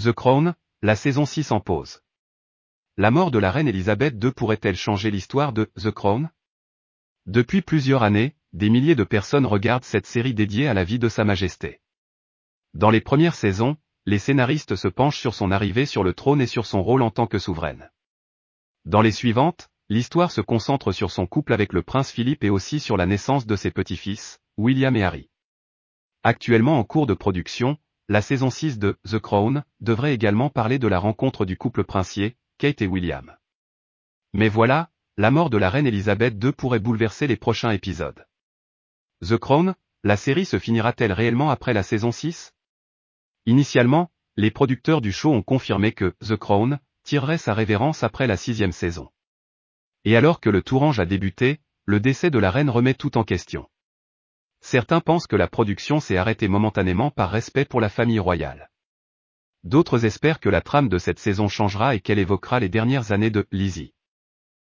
The Crown, la saison 6 en pause. La mort de la reine Elisabeth II pourrait-elle changer l'histoire de The Crown? Depuis plusieurs années, des milliers de personnes regardent cette série dédiée à la vie de Sa Majesté. Dans les premières saisons, les scénaristes se penchent sur son arrivée sur le trône et sur son rôle en tant que souveraine. Dans les suivantes, l'histoire se concentre sur son couple avec le prince Philippe et aussi sur la naissance de ses petits-fils, William et Harry. Actuellement en cours de production, la saison 6 de The Crown devrait également parler de la rencontre du couple princier, Kate et William. Mais voilà, la mort de la reine Elisabeth II pourrait bouleverser les prochains épisodes. The Crown, la série se finira-t-elle réellement après la saison 6 Initialement, les producteurs du show ont confirmé que The Crown tirerait sa révérence après la sixième saison. Et alors que le tourange a débuté, le décès de la reine remet tout en question. Certains pensent que la production s'est arrêtée momentanément par respect pour la famille royale. D'autres espèrent que la trame de cette saison changera et qu'elle évoquera les dernières années de Lizzie.